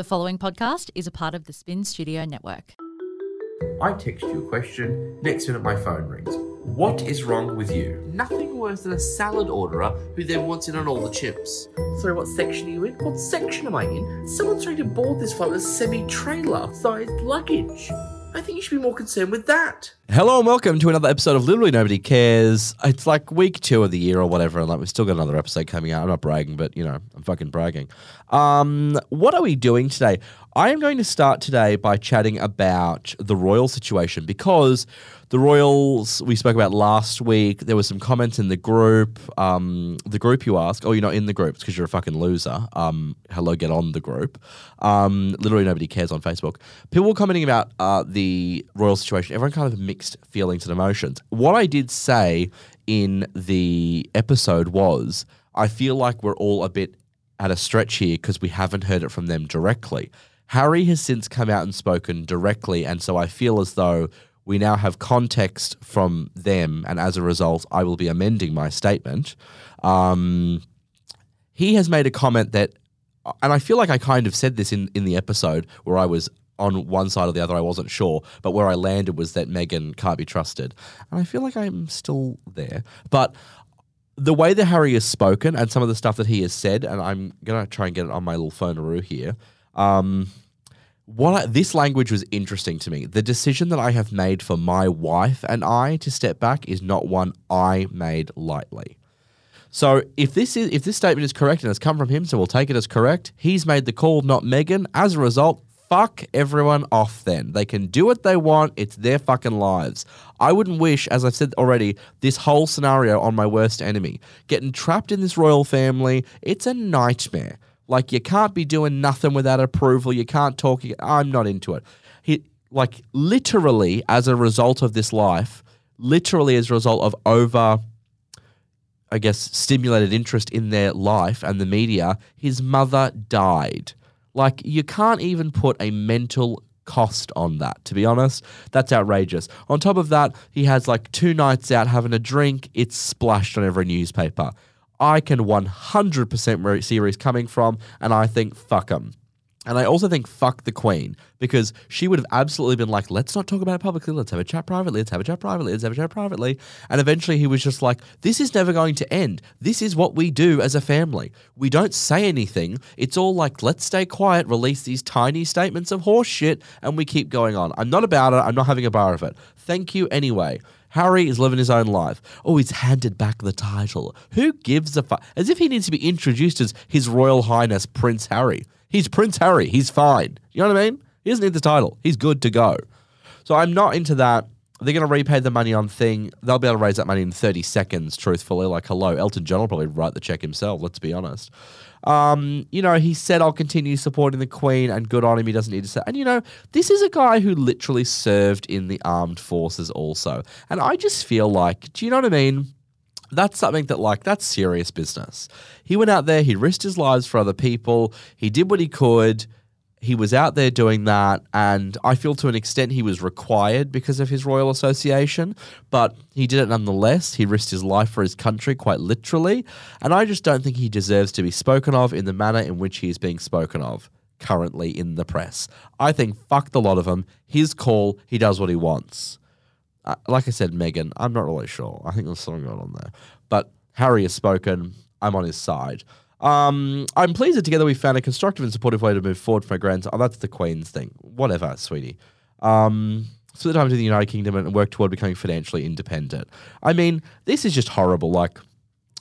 The following podcast is a part of the Spin Studio Network. I text you a question, next minute my phone rings. What is wrong with you? Nothing worse than a salad orderer who then wants in on all the chips. Sorry, what section are you in? What section am I in? Someone's trying to board this flight with a semi-trailer sized luggage. I think you should be more concerned with that. Hello and welcome to another episode of Literally Nobody Cares. It's like week two of the year or whatever, and like we've still got another episode coming out. I'm not bragging, but you know, I'm fucking bragging. Um, what are we doing today? I am going to start today by chatting about the royal situation because the Royals we spoke about last week. There were some comments in the group. Um, the group you ask, oh, you're not in the group because you're a fucking loser. Um, hello, get on the group. Um, literally nobody cares on Facebook. People were commenting about uh, the royal situation. Everyone kind of mixed feelings and emotions. What I did say in the episode was, I feel like we're all a bit at a stretch here because we haven't heard it from them directly. Harry has since come out and spoken directly, and so I feel as though we now have context from them, and as a result, I will be amending my statement. Um, he has made a comment that, and I feel like I kind of said this in, in the episode where I was on one side or the other, I wasn't sure, but where I landed was that Meghan can't be trusted. And I feel like I'm still there. But the way that Harry has spoken and some of the stuff that he has said, and I'm going to try and get it on my little phone here. Um, what I, this language was interesting to me. The decision that I have made for my wife and I to step back is not one I made lightly. So if this is if this statement is correct and has come from him, so we'll take it as correct. He's made the call, not Meghan. As a result, fuck everyone off then. They can do what they want. It's their fucking lives. I wouldn't wish, as I've said already, this whole scenario on my worst enemy. Getting trapped in this royal family, it's a nightmare. Like you can't be doing nothing without approval. You can't talk. I'm not into it. He like literally as a result of this life, literally as a result of over I guess stimulated interest in their life and the media, his mother died. Like you can't even put a mental cost on that, to be honest. That's outrageous. On top of that, he has like two nights out having a drink, it's splashed on every newspaper. I can 100% see where he's coming from, and I think fuck him. And I also think fuck the Queen because she would have absolutely been like, let's not talk about it publicly. Let's have a chat privately. Let's have a chat privately. Let's have a chat privately. And eventually he was just like, this is never going to end. This is what we do as a family. We don't say anything. It's all like, let's stay quiet, release these tiny statements of horse shit, and we keep going on. I'm not about it. I'm not having a bar of it. Thank you anyway. Harry is living his own life. Oh, he's handed back the title. Who gives a fuck? As if he needs to be introduced as His Royal Highness Prince Harry. He's Prince Harry. He's fine. You know what I mean? He doesn't need the title. He's good to go. So I'm not into that. They're going to repay the money on thing. They'll be able to raise that money in 30 seconds, truthfully. Like, hello, Elton John will probably write the check himself, let's be honest. Um, you know, he said, I'll continue supporting the Queen, and good on him. He doesn't need to say. And, you know, this is a guy who literally served in the armed forces also. And I just feel like, do you know what I mean? That's something that, like, that's serious business. He went out there, he risked his lives for other people, he did what he could he was out there doing that, and I feel to an extent he was required because of his royal association, but he did it nonetheless. He risked his life for his country, quite literally, and I just don't think he deserves to be spoken of in the manner in which he is being spoken of currently in the press. I think fuck the lot of them. His call, he does what he wants. Uh, like I said, Meghan, I'm not really sure. I think there's something going on there. But Harry has spoken. I'm on his side. Um, I'm pleased that together we found a constructive and supportive way to move forward for my grandson. Oh, that's the Queen's thing. Whatever, sweetie. Um, split time to the United Kingdom and work toward becoming financially independent. I mean, this is just horrible. Like,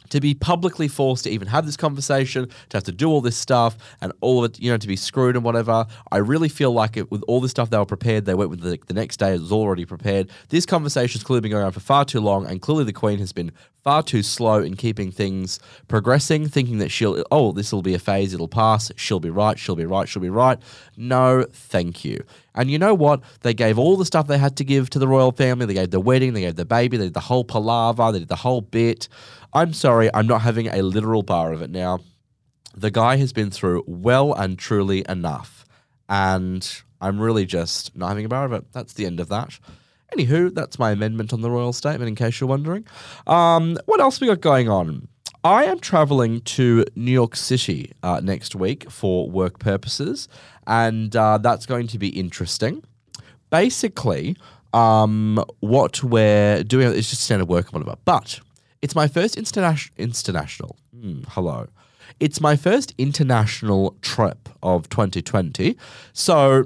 to be publicly forced to even have this conversation, to have to do all this stuff and all of it, you know, to be screwed and whatever. I really feel like it with all the stuff they were prepared, they went with the, the next day, it was already prepared. This conversation's clearly been going on for far too long, and clearly the Queen has been far too slow in keeping things progressing, thinking that she'll, oh, this will be a phase, it'll pass, she'll be right, she'll be right, she'll be right. No, thank you. And you know what? They gave all the stuff they had to give to the royal family. They gave the wedding, they gave the baby, they did the whole palaver, they did the whole bit. I'm sorry, I'm not having a literal bar of it now. The guy has been through well and truly enough. And I'm really just not having a bar of it. That's the end of that. Anywho, that's my amendment on the royal statement, in case you're wondering. Um, what else we got going on? I am traveling to New York City uh, next week for work purposes, and uh, that's going to be interesting. Basically, um, what we're doing is just standard work whatever, but it's my first international. International. Hmm, hello. It's my first international trip of 2020. So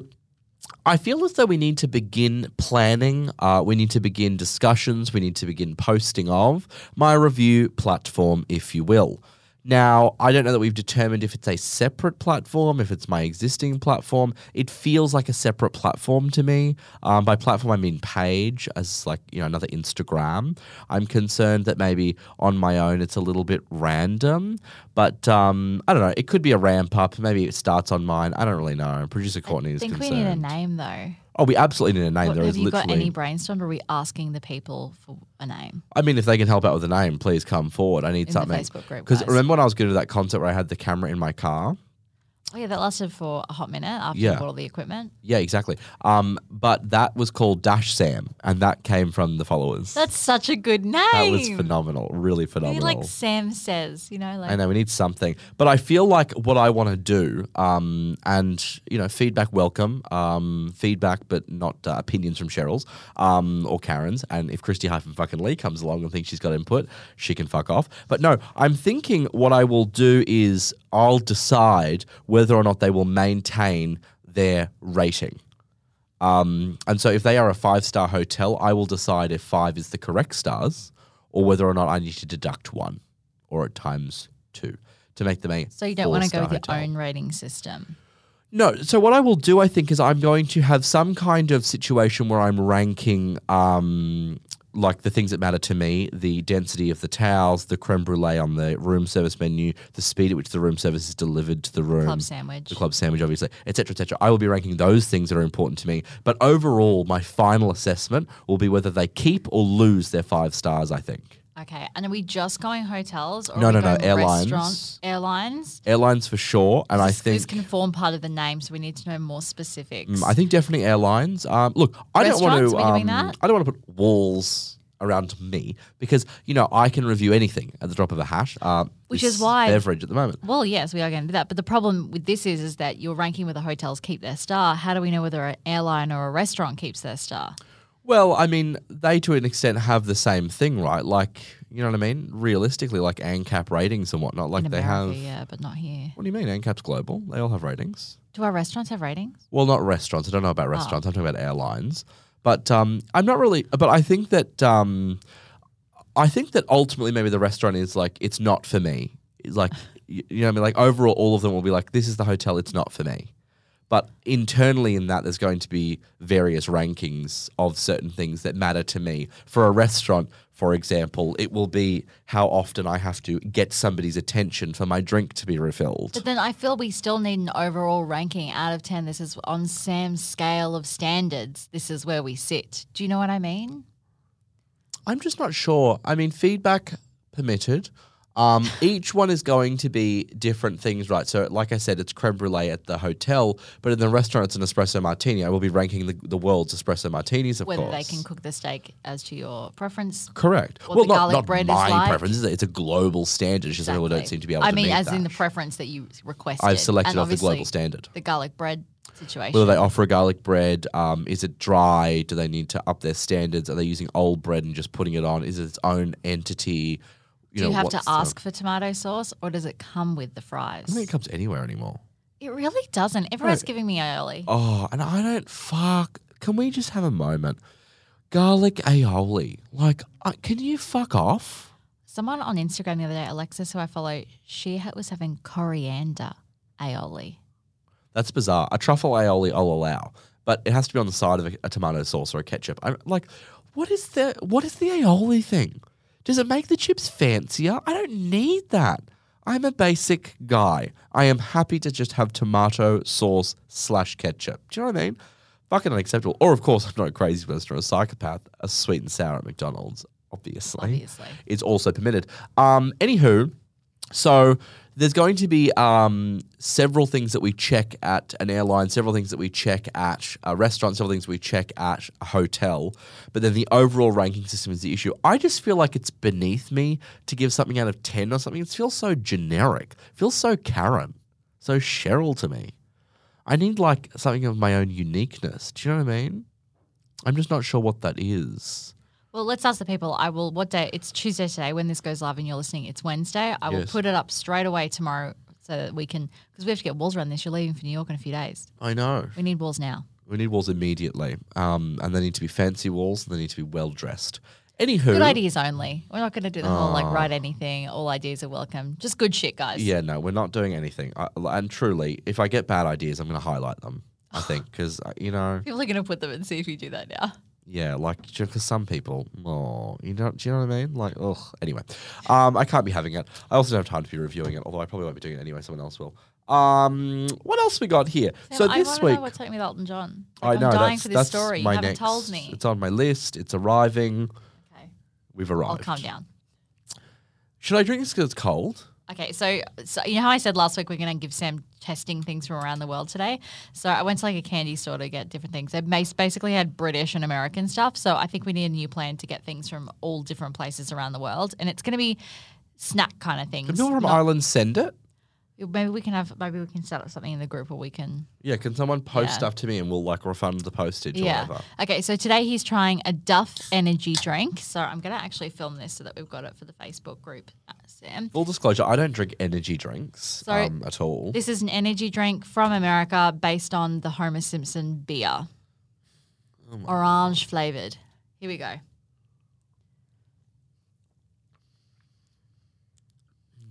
I feel as though we need to begin planning. Uh, we need to begin discussions. We need to begin posting of my review platform, if you will. Now, I don't know that we've determined if it's a separate platform, if it's my existing platform. It feels like a separate platform to me. Um, by platform, I mean page, as like you know another Instagram. I'm concerned that maybe on my own it's a little bit random, but um, I don't know. It could be a ramp up. Maybe it starts on mine. I don't really know. Producer Courtney I is think concerned. I think we need a name though. Oh, we absolutely need a name. What, there have is you literally. got any brainstorm? Or are we asking the people for a name? I mean, if they can help out with a name, please come forward. I need In the something. Facebook group, Because guys. remember when I was going to that concert where I had the camera in my car? Oh yeah, that lasted for a hot minute after Yeah. you bought all the equipment. Yeah, exactly. Um, but that was called Dash Sam, and that came from the followers. That's such a good name. that was phenomenal, really phenomenal. like Sam says, you know, like I know we need something, but I feel like what I want to do, um, and you know, feedback welcome, um, feedback, but not uh, opinions from Cheryl's um, or Karen's. And if Christy hyphen fucking Lee comes along and thinks she's got input, she can fuck off. But no, I'm thinking what I will do is I'll decide whether or not they will maintain their rating. Um, and so if they are a five star hotel, I will decide if five is the correct stars or whether or not I need to deduct one or at times two to make them a so you don't want to go with your own rating system. No, so what I will do, I think, is I'm going to have some kind of situation where I'm ranking um, like the things that matter to me, the density of the towels, the creme brulee on the room service menu, the speed at which the room service is delivered to the room, The Club sandwich. the club sandwich, obviously, etc., etc. I will be ranking those things that are important to me. But overall, my final assessment will be whether they keep or lose their five stars. I think Okay, and are we just going hotels or No, are we no, no, airlines. restaurants? Airlines. airlines for sure, and I think this can form part of the name, so we need to know more specifics. Mm, I think definitely airlines. Um, look, I don't want to. are we doing um? I don't want to put walls around me because you know I can review anything at the drop of a hash. Uh, Which is why- beverage at the moment. Well, yes, we are going to do that. But the problem with this is, is that you're ranking whether hotels keep their star. How do we know whether an airline or a restaurant keeps their star? Well, I mean, they to an extent have the same thing, right? Like, you know what I mean? Realistically, like ANCAP ratings and whatnot. Like In they America, have. yeah, but not here. What do you mean? ANCAP's global. They all have ratings. Do our restaurants have ratings? Well, not restaurants. I don't know Oh. about restaurants. I'm talking about airlines. But um, I'm not really. But I think that um, I think that ultimately maybe the restaurant is like it's not for me. It's like you you know what I mean. Like overall, all of them will be like this is the hotel. It's not for me. But internally in that, there's going to be various rankings of certain things that matter to me. For a restaurant, for example, it will be how often I have to get somebody's attention for my drink to be refilled. But then I feel we still need an overall ranking out of 10. This is on Sam's scale of standards. This is where we sit. Do you know what I mean? I'm just not sure. I mean, feedback permitted. Um, each one is going to be different things, right? So, like I said, it's creme brulee at the hotel, but in the restaurant, it's an espresso martini. I will be ranking the, the world's espresso martinis, of Whether course. they can cook the steak as to your preference. Correct. well, the not, garlic not bread is my like. preference. It's a- It's a global standard. It's just people don't seem to be able I to mean, as that. in the preference that you requested. I've selected And off the global standard. The garlic bread situation. Whether they offer a garlic bread, um, is it dry? Do they need to up their standards? Are they using old bread and just putting it on? Is it its own entity? Do you have to what's ask for tomato sauce or does it come with the fries? I don't think it comes anywhere anymore. It really doesn't. Everyone's giving me aioli. Oh, and I don't fuck. Can we just have a moment? Garlic aioli. Like, uh, can you fuck off? Someone on Instagram the other day, Alexis, who I follow, she ha- was having coriander aioli. That's bizarre. A truffle aioli I'll allow, but it has to be on the side of a, a tomato sauce or a ketchup. I'm like, what is the what is the aioli thing? Does it make the chips fancier? I don't need that. I'm a basic guy. I am happy to just have tomato sauce slash ketchup. Do you know what I mean? Fucking unacceptable. Or of course, I'm not a crazy person or a psychopath. A sweet and sour at McDonald's, obviously, Obviously. is also permitted. Um, anywho, so there's going to be um, several things that we check at an airline, several things that we check at a restaurant, several things we check at a hotel. But then the overall ranking system is the issue. I just feel like it's beneath me to give something out of 10 or something. It feels so generic, it feels so Karen, so Cheryl to me. I need like something of my own uniqueness. Do you know what I mean? I'm just not sure what that is. Well, let's ask the people. I will. What day? It's Tuesday today. When this goes live and you're listening, it's Wednesday. I will Yes. put it up straight away tomorrow so that we can because we have to get walls around this. You're leaving for New York in a few days. I know. We need walls now. We need walls immediately. Um, and they need to be fancy walls and they need to be well dressed. Anywho. Good ideas only. We're not going to do the whole like write anything. All ideas are welcome. Just good shit, guys. Yeah, no, we're not doing anything. I, and truly, if I get bad ideas, I'm going to highlight them. I think because you know, People are going to put them and see if you do that now. Yeah, like because some people, oh, you know, do you know what I mean? Like, ugh. Anyway, um, I can't be having it. I also don't have time to be reviewing it, although I probably won't be doing it anyway. Someone else will. Um, what else we got here? so Sam, I this to week, know what's happening with Elton John. I know I'm dying that's, for this that's story. You haven't next. told me. It's on my list. It's arriving. Okay, We've arrived. I'll calm down. Should I drink this because it's cold? Okay, so so you know how I said last week we're going to give Sam testing things from around the world today. So I went to like a candy store to get different things. They basically had British and American stuff. So I think we need a new plan to get things from all different places around the world, and it's going to be snack kind of things. Can people from not- Ireland send it? Maybe we can have maybe we can set up something in the group or we can Yeah, can someone post Yeah. stuff to me and we'll like refund the postage or whatever? Okay, so today he's trying a Duff energy drink. So I'm going to actually film this so that we've got it for the Facebook group, uh, Sam. Full disclosure, I don't drink energy drinks um, at all. This is an energy drink from America based on the Homer Simpson beer. Orange flavored. Here we go.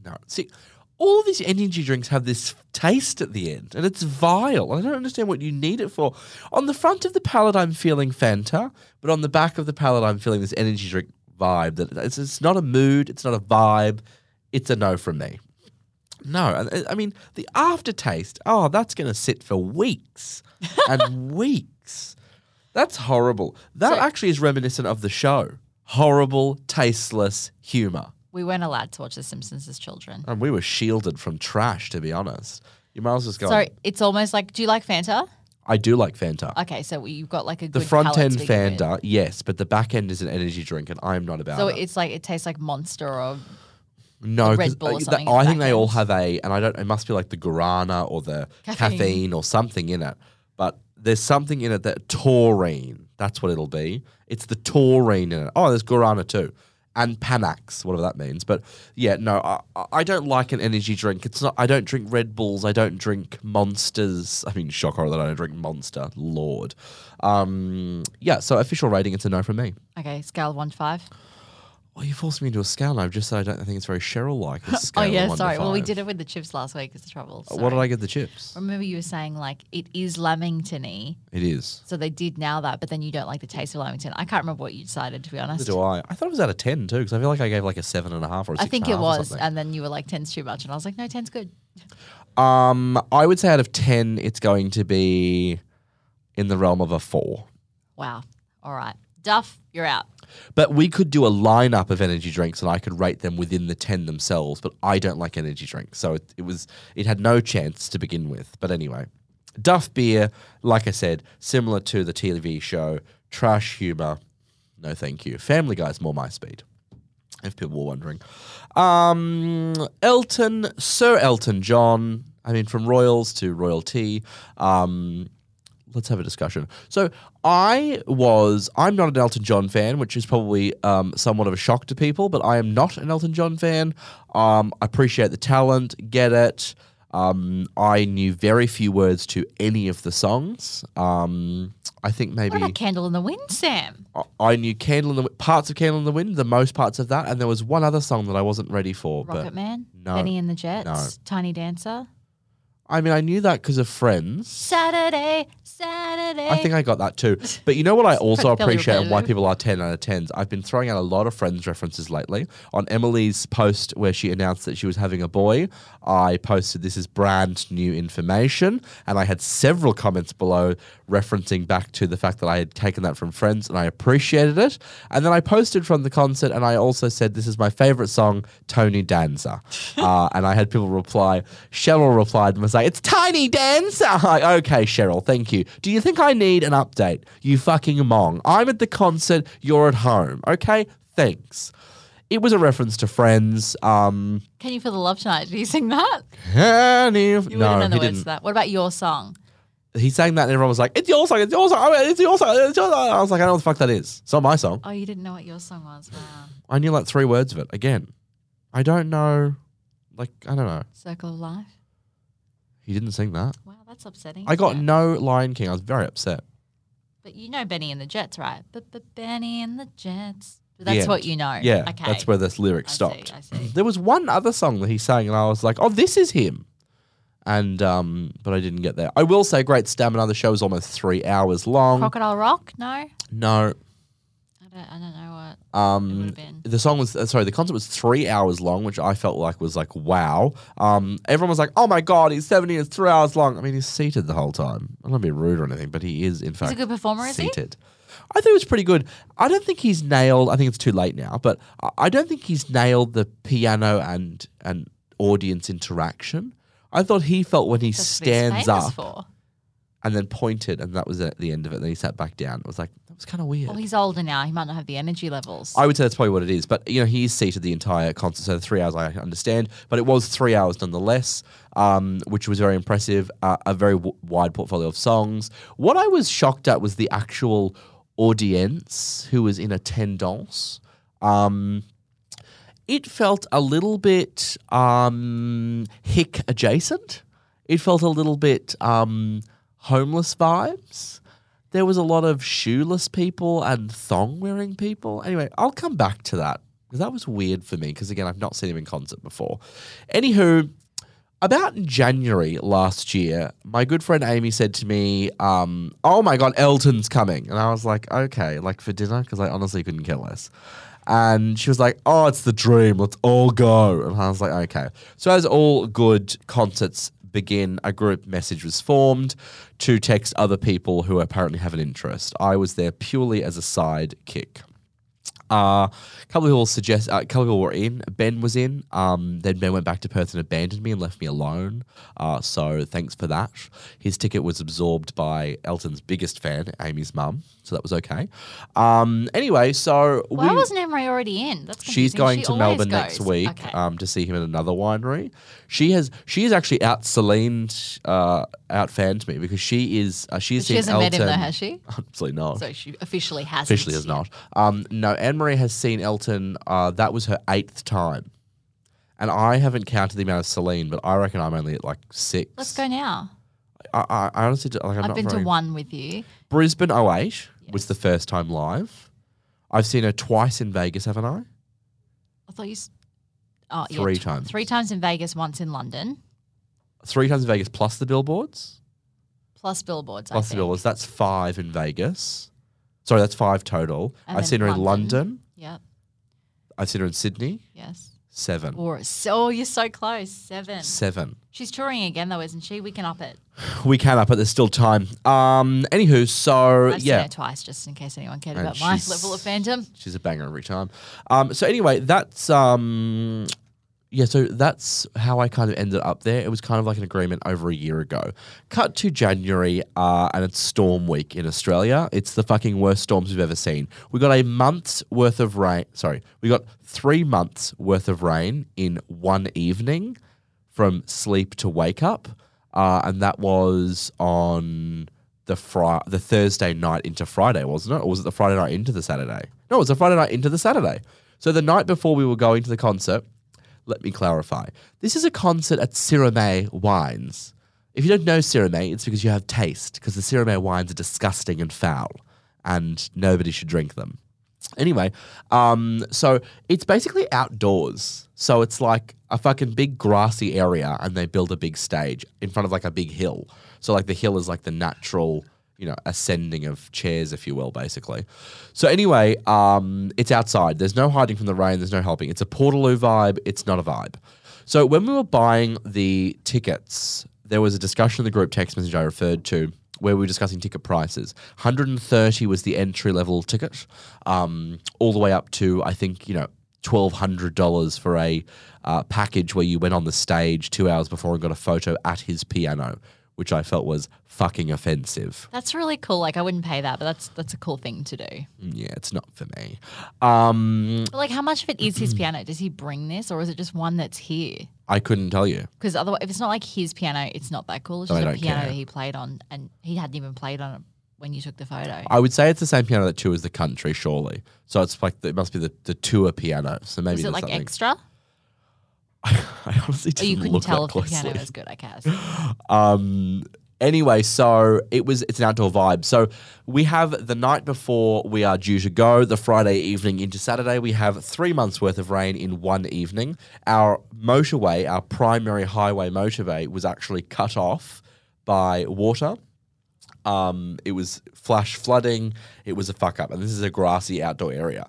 No. See, all of these energy drinks have this taste at the end, and it's vile. I don't understand what you need it for. On the front of the palate, I'm feeling Fanta, but on the back of the palate, I'm feeling this energy drink vibe. That it's, it's not a mood, it's not a vibe. It's a no from me. No, uh, I mean the aftertaste. Oh, that's going to sit for weeks and weeks. That's horrible. That So- actually is reminiscent of the show. Horrible, tasteless humor. We weren't allowed to watch The Simpsons as children. And we were shielded from trash, to be honest. You might as well just go. So it's almost like, do you like Fanta? I do like Fanta. Okay, so you've got like a the good front palate end to begin with. Fanta, yes, but the back end is an energy drink, and I'm not about So it. it's like it tastes like Monster or no, Red 'cause, Bull or uh, something at I the think back they all end. have a, and I don't. It must be like the guarana or the caffeine, Caffeine. or something in it. But there's something in it that taurine. That's what it'll be. It's the taurine in it. Oh, there's guarana too. And Panax, whatever that means. But yeah, no, I, I- don't like an energy drink. It's not. I don't drink Red Bulls. I don't drink Monsters. I mean, shock horror that I don't drink Monster. Lord. Um, yeah. So official rating, it's a no from me. okay, scale one to five. Well, you forced me into a scale. I've just said I don't I think it's very Cheryl-like. Oh yeah, sorry. Well, we did it with the chips last week. Is the trouble? Uh, What did I get the chips? Remember you were saying like it is Lamington-y, It is. so they did now that, but then you don't like the taste of Lamington. I can't remember what you decided to be honest. Neither do I. I thought it was out of ten too, because I feel like I gave like a seven and a half or a I six think and it was, and then you were like, 10's too much. And I was like, no, 10's good. Um, I would say out of ten, it's going to be in the realm of a four. Wow. All right. Duff, you're out. But we could do a lineup of energy drinks, and I could rate them within the ten themselves. But I don't like energy drinks, so it, it was it had no chance to begin with. But anyway, Duff beer, like I said, similar to the TV show, trash humor. No, thank you. Family Guy's more my speed. If people were wondering, um, Elton, Sir Elton John. I mean, from royals to royalty. Um, let's have a discussion. So I was, I'm not an Elton John fan, which is probably um, somewhat of a shock to people, but I am not an Elton John fan. Um, I appreciate the talent, get it. Um, I knew very few words to any of the songs. Um, I think maybe What about Candle in the Wind, Sam? I- I knew Candle in the parts of Candle in the Wind, the most parts of that, and there was one other song that I wasn't ready for. Rocket but Man? no, Benny and the Jets? no. Tiny Dancer? I mean, I knew that because of Friends. Saturday, Saturday. I think I got that too. But you know what I also appreciate and why people are 10 out of 10s? I've been throwing out a lot of Friends references lately. On Emily's post where she announced that she was having a boy, I posted this is brand new information. And I had several comments below referencing back to the fact that I had taken that from Friends and I appreciated it. And then I posted from the concert and I also said, This is my favorite song, Tony Danza. uh, and I had people reply, Cheryl replied was like, It's Tiny Dancer. I'm like, okay, Cheryl, thank you. Do you think I need an update? You fucking mong. I'm at the concert, you're at home. Okay, thanks. It was a reference to Friends. Um, Can you feel the love tonight? Did he sing that? and if- You no, wouldn't know the he words didn't. to that. What about your song? He sang that and everyone was like, "It's your song, it's your song, I mean, it's your song, it's your song." I was like, "I don't know what the fuck that is. It's not my song." Oh, you didn't know what your song was. Wow. I knew like three words of it. Again, I don't know. Like I don't know. Circle of Life. He didn't sing that. Wow, that's upsetting. I got no Lion King. I was very upset. But you know Benny and the Jets, right? But but Benny and the Jets. That's what you know. Yeah, Okay. that's where this lyric I see, stopped. I see. There was one other song that he sang, and I was like, "Oh, this is him." And um, but I didn't get there. I will say, great stamina. The show is almost three hours long. Crocodile Rock? No. no, I don't, know what it um, been. the song was uh, sorry. The concert was three hours long, which I felt like was like wow. Um, everyone was like, "Oh my god, he's seventy. It's three hours long." I mean, he's seated the whole time. I don't want to be rude or anything, but he is in fact He's a good performer, is he? seated. I think it was pretty good. I don't think he's nailed. I think it's too late now, but I- I don't think he's nailed the piano and and audience interaction. I thought he felt when he That's what he's stands famous up For. And then pointed, and that was at the end of it. And then he sat back down. It was like that was kind of weird. Well, he's older now. He might not have the energy levels. I would say that's probably what it is. But you know, he's seated the entire concert, so three hours I understand. But it was three hours nonetheless, um, which was very impressive. Uh, a very w- wide portfolio of songs. What I was shocked at was the actual audience who was in attendance. Um, it felt a little bit um, hick adjacent. It felt a little bit um, homeless vibes. There was a lot of shoeless people and thong wearing people. Anyway, I'll come back to that because that was weird for me because, again, I've not seen him in concert before. Anywho, about in January last year, my good friend Amy said to me, um, "Oh my God, Elton's coming," and I was like, "Okay, like for dinner," because I honestly couldn't care less. And she was like, "Oh, it's the dream. Let's all go." And I was like, "Okay." So as all good concerts begin, a group message was formed to text other people who apparently have an interest. I was there purely as a sidekick. Uh, a couple of people suggest, uh, a couple of people were in. Ben was in. Um, then Ben went back to Perth and abandoned me and left me alone. Uh, so thanks for that. His ticket was absorbed by Elton's biggest fan, Amy's mum. So that was okay. Um, anyway, so Why we, wasn't Emery already in? That's She's going She to Melbourne next week Okay. um, to see him at another winery. She has she has actually out Celine uh, out fanned me because she is uh, she has she hasn't Elton. met him though, has she? Absolutely not. So she officially hasn't. Officially has not. Um, no, Anne Marie has seen Elton. Uh, that was her eighth time, and I haven't counted the amount of Celine, but I reckon I'm only at like six. Let's go now. I, I, honestly do- like. I'm I've not been very, to one with you. Brisbane 08 was the first time live. I've seen her twice in Vegas, haven't I? I thought you. s- Oh, yeah, Three tw- times. Three times in Vegas, once in London, Three times in Vegas plus the billboards. plus billboards. I Plus the billboards. That's five in Vegas. Sorry, that's five total. And I've seen her in London. London. Yep. I've seen her in Sydney. Yes. Seven. Or so you're so close. Seven. Seven. She's touring again though, isn't she? We can up it. We can up, it. there's still time. Um. Anywho, so I've seen yeah, her twice, just in case anyone cared And about my level of fandom. she's a banger every time. Um. So anyway, that's um. Yeah, so that's how I kind of ended up there. It was kind of like an agreement over a year ago. Cut to January, uh, and it's storm week in Australia. It's the fucking worst storms we've ever seen. We got a month's worth of rain. Sorry, we got three months worth of rain in one evening from sleep to wake up, uh, and that was on the Fri- the Thursday night into Friday, wasn't it? Or was it the Friday night into the Saturday? No, it was the Friday night into the Saturday. So the night before we were going to the concert, let me clarify. This is a concert at Sirromet Wines. If you don't know Sirromet, it's because you have taste, because the Sirromet wines are disgusting and foul, and nobody should drink them. Anyway, um, so it's basically outdoors. So it's like a fucking big grassy area, and they build a big stage in front of like a big hill. So like the hill is like the natural, you know, ascending of chairs, if you will, basically. So anyway, um, it's outside. There's no hiding from the rain. There's no helping. It's a Portaloo vibe. It's not a vibe. So when we were buying the tickets, there was a discussion in the group text message I referred to where we were discussing ticket prices. 130 was the entry level ticket, um, all the way up to I think you know twelve hundred dollars for a uh, package where you went on the stage two hours before and got a photo at his piano, which I felt was fucking offensive. That's really cool. Like I wouldn't pay that, but that's that's a cool thing to do. Mm, Yeah, it's not for me. Um, But like, how much of it is his piano? Does he bring this, or is it just one that's here? I couldn't tell you. Because otherwise, if it's not like his piano, it's not that cool. It's I just a don't piano care. that he played on, and he hadn't even played on it when you took the photo. I would say it's the same piano that tours the country, surely. So it's like it must be the, the tour piano. So maybe Is it there's like something. extra? I honestly Or didn't you couldn't look tell that if the piano was good, I guess. Um. Anyway, so it was. It's an outdoor vibe. So we have the night before we are due to go, the Friday evening into Saturday. We have three months worth of rain in one evening. Our motorway, our primary highway motorway, was actually cut off by water. Um, it was flash flooding. It was a fuck up, and this is a grassy outdoor area.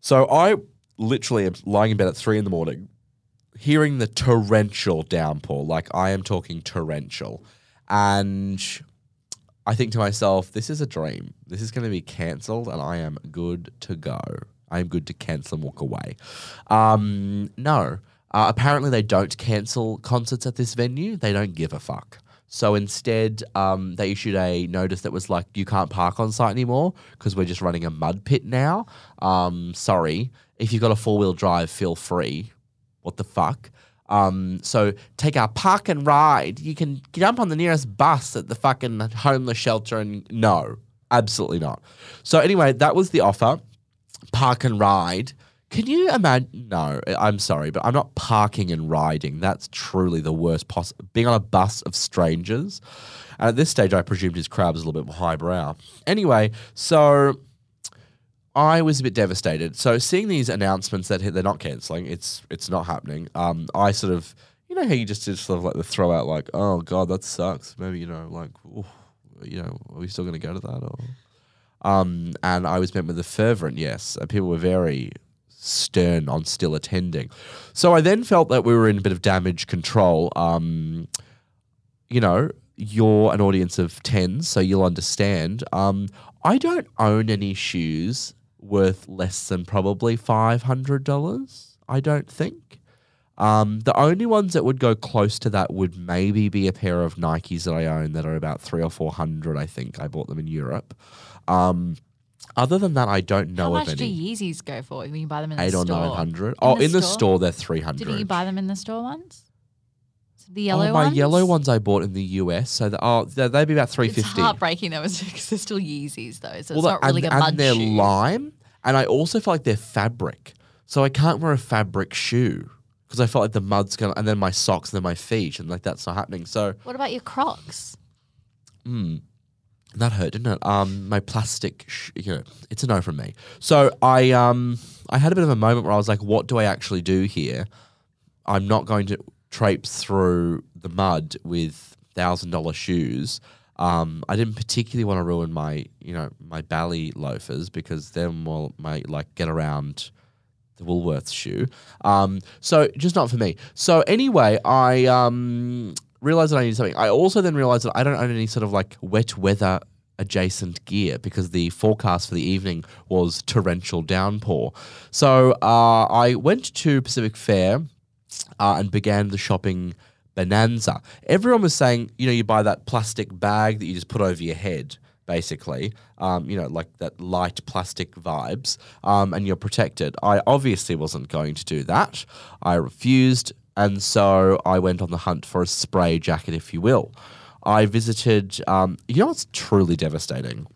So I literally am lying in bed at three in the morning, hearing the torrential downpour. Like I am talking torrential, and I think to myself, this is a dream. This is going to be cancelled, and I am good to go. I am good to cancel and walk away. Um, no, uh, apparently they don't cancel concerts at this venue. They don't give a fuck. So instead, um, they issued a notice that was like, you can't park on site anymore because we're just running a mud pit now. Um, sorry. If you've got a four wheel drive, feel free. What the fuck? Um, so take our park and ride. You can jump on the nearest bus at the fucking homeless shelter and no, absolutely not. So anyway, that was the offer. Park and ride. Can you imagine? No, I'm sorry, but I'm not parking and riding. That's truly the worst possible. Being on a bus of strangers. And at this stage, I presumed his crowd was a little bit more highbrow. Anyway, so I was a bit devastated. So seeing these announcements that they're not cancelling, it's it's not happening. Um, I sort of, you know, how you just, just sort of like the throw out like, oh god, that sucks. Maybe you know, like, you know, are we still going to go to that? Or, um, and I was met with a fervent yes. And people were very stern on still attending. So I then felt that we were in a bit of damage control. Um, you know, you're an audience of tens, so you'll understand. Um, I don't own any shoes worth less than probably five hundred dollars. I don't think. Um, the only ones that would go close to that would maybe be a pair of Nikes that I own that are about three or four hundred. I think I bought them in Europe. Um, other than that, I don't know How of much do any. Yeezys go for when you buy them in the Eight or store? nine hundred. Oh, in the store? they're three hundred. Didn't you buy them in the store ones? The yellow oh, my ones? yellow ones I bought in the US. So the, oh, they- they'd be about three fifty. It's heartbreaking though, because they're still Yeezys though, so it's Well, not really and, a mud and they're shoe. lime, and I also feel like they're fabric. So I can't wear a fabric shoe because I felt like the mud's gonna, and then my socks, and then my feet, and like that's not happening. So What about your Crocs? Hmm. that hurt, didn't it? Um, my plastic, sh- you know, it's a no from me. So I um, I had a bit of a moment where I was like, what do I actually do here? I'm not going to traipse through the mud with thousand dollar shoes. Um, I didn't particularly want to ruin my, you know, my Bally loafers because then will my like get around the Woolworths shoe. Um, so just not for me. So anyway, I um realized that I needed something. I also then realized that I don't own any sort of like wet weather adjacent gear because the forecast for the evening was torrential downpour. So uh, I went to Pacific Fair uh, and began the shopping bonanza. Everyone was saying, you know, you buy that plastic bag that you just put over your head, basically, um, you know, like that light plastic vibes, um, and you're protected. I obviously wasn't going to do that. I refused, and so I went on the hunt for a spray jacket, if you will. I visited, um, you know what's truly devastating?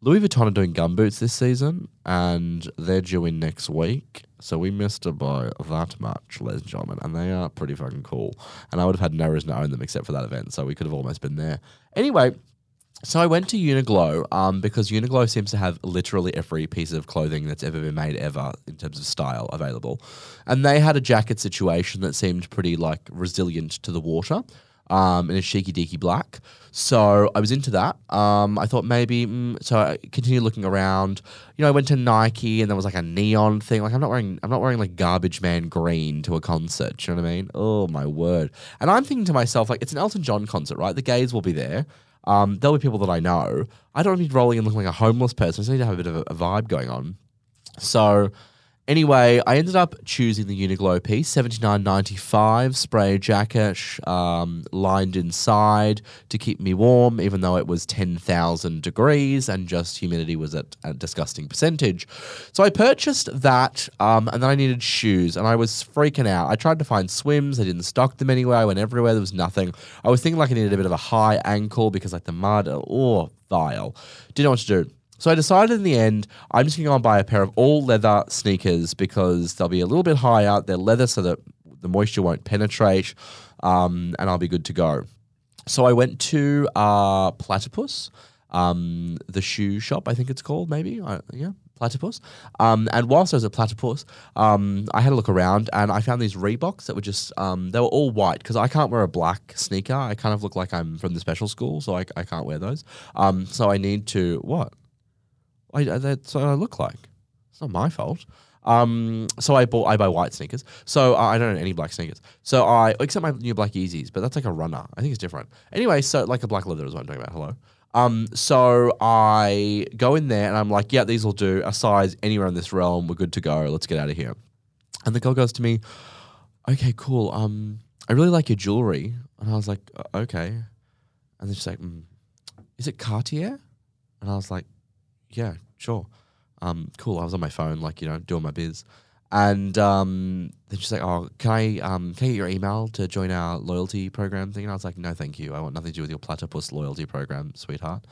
Louis Vuitton are doing gumboots this season, and they're due in next week. So we missed it by that much, ladies and gentlemen, and they are pretty fucking cool. And I would have had no reason to own them except for that event, so we could have almost been there. Anyway, So I went to Uniqlo um, because Uniqlo seems to have literally every piece of clothing that's ever been made ever in terms of style available, and they had a jacket situation that seemed pretty like resilient to the water. Um, in a cheeky deaky black. So I was into that. Um, I thought maybe, mm, so I continued looking around. You know, I went to Nike and there was like a neon thing. Like I'm not wearing, I'm not wearing like garbage man green to a concert. You know what I mean? Oh my word. And I'm thinking to myself, like, it's an Elton John concert, right? The gays will be there. Um, there'll be people that I know. I don't be rolling and looking like a homeless person. I just need to have a bit of a, a vibe going on. So anyway, I ended up choosing the Uniqlo piece, seventy nine ninety five spray jacket, um, lined inside to keep me warm, even though it was ten thousand degrees and just humidity was at a disgusting percentage. So I purchased that, um, and then I needed shoes, and I was freaking out. I tried to find swims, they didn't stock them anywhere. I went everywhere, there was nothing. I was thinking like I needed a bit of a high ankle because like the mud, oh, vile. Didn't know what to do. So I decided in the end, I'm just going to go and buy a pair of all leather sneakers because they'll be a little bit higher. They're leather so that the moisture won't penetrate, um, and I'll be good to go. So I went to uh, Platypus, um, the shoe shop, I think it's called, maybe. Yeah, Platypus. Um, and whilst I was at Platypus, um, I had a look around and I found these Reeboks that were just, um, they were all white because I can't wear a black sneaker. I kind of look like I'm from the special school, so I, I can't wear those. Um, so I need to, what? I, that's what I look like. It's not my fault. Um, so I bought I buy white sneakers. So uh, I don't own any black sneakers. So I except my new black Yeezys, but that's like a runner. I think it's different. Anyway, so like a black leather is what I'm talking about. Hello. Um, so I go in there and I'm like, yeah, these will do. A size anywhere in this realm. We're good to go. Let's get out of here. And the girl goes to me, okay, cool. Um, I really like your jewelry. And I was like, "Uh, okay. And then she's like, mm, is it Cartier? And I was like, yeah, sure. Um, cool. I was on my phone, like, you know, doing my biz. And um, then she's like, oh, can I, um, can I get your email to join our loyalty program thing? And I was like, no, thank you. I want nothing to do with your platypus loyalty program, sweetheart.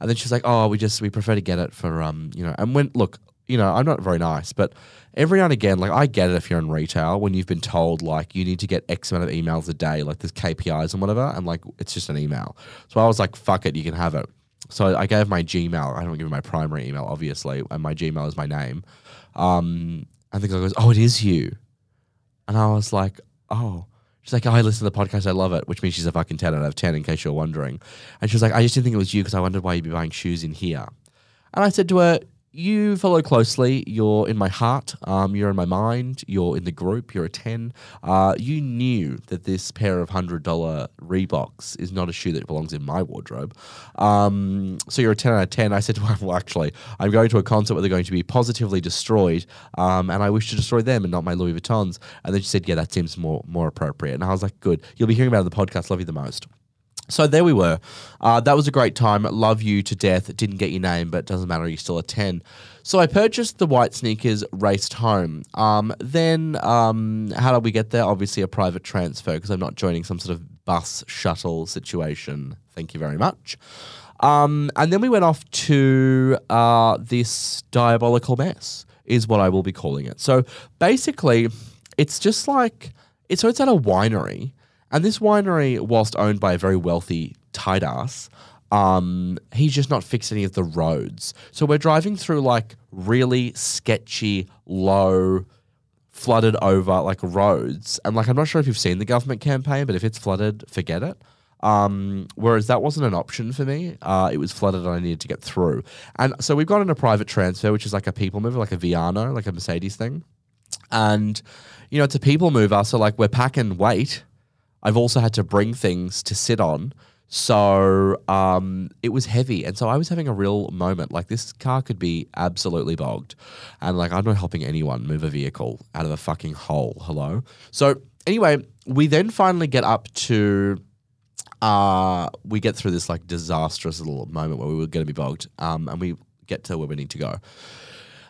And then she's like, oh, we just, we prefer to get it for, um, you know, and when, look, you know, I'm not very nice, but every now and again, like I get it if you're in retail when you've been told like you need to get X amount of emails a day, like there's KPIs and whatever, and like it's just an email. So I was like, fuck it, you can have it. So I gave my Gmail. I don't give my primary email, obviously, and my Gmail is my name. Um, and the girl goes, "Oh, it is you," and I was like, "Oh." She's like, oh, I listen to the podcast. I love it, which means she's a fucking 10 out of 10, in case you're wondering. And she was like, I just didn't think it was you because I wondered why you'd be buying shoes in here. And I said to her, You follow closely. You're in my heart. Um, you're in my mind. You're in the group. You're a 10. Uh, you knew that this pair of $100 Reeboks is not a shoe that belongs in my wardrobe. Um, so you're a 10 out of 10. I said to her, Well, actually, I'm going to a concert where they're going to be positively destroyed, um, and I wish to destroy them and not my Louis Vuittons. And then she said, Yeah, that seems more, more appropriate. And I was like, Good. You'll be hearing about it on the podcast. Love you the most. So there we were. Uh, that was a great time. Love you to death. Didn't get your name, but doesn't matter. You're still a 10. So I purchased the white sneakers, raced home. Um, then, um, how did we get there? Obviously, a private transfer because I'm not joining some sort of bus shuttle situation. Thank you very much. Um, and then we went off to uh, this diabolical mess, is what I will be calling it. So basically, it's just like it's so it's at a winery, and this winery, whilst owned by a very wealthy tight ass, um, he's just not fixed any of the roads. So we're driving through like really sketchy, low, flooded over like roads, and like I'm not sure if you've seen the government campaign, but if it's flooded, forget it. Um, whereas that wasn't an option for me. Uh, it was flooded and I needed to get through. And so we've got in a private transfer, which is like a people mover, like a Viano, like a Mercedes thing. And, you know, it's a people mover. So, like, we're packing weight. I've also had to bring things to sit on. So, um, it was heavy. And so I was having a real moment. Like, this car could be absolutely bogged. And, like, I'm not helping anyone move a vehicle out of a fucking hole. Hello. So, anyway, we then finally get up to uh, we get through this like disastrous little moment where we were going to be bogged, um, and we get to where we need to go.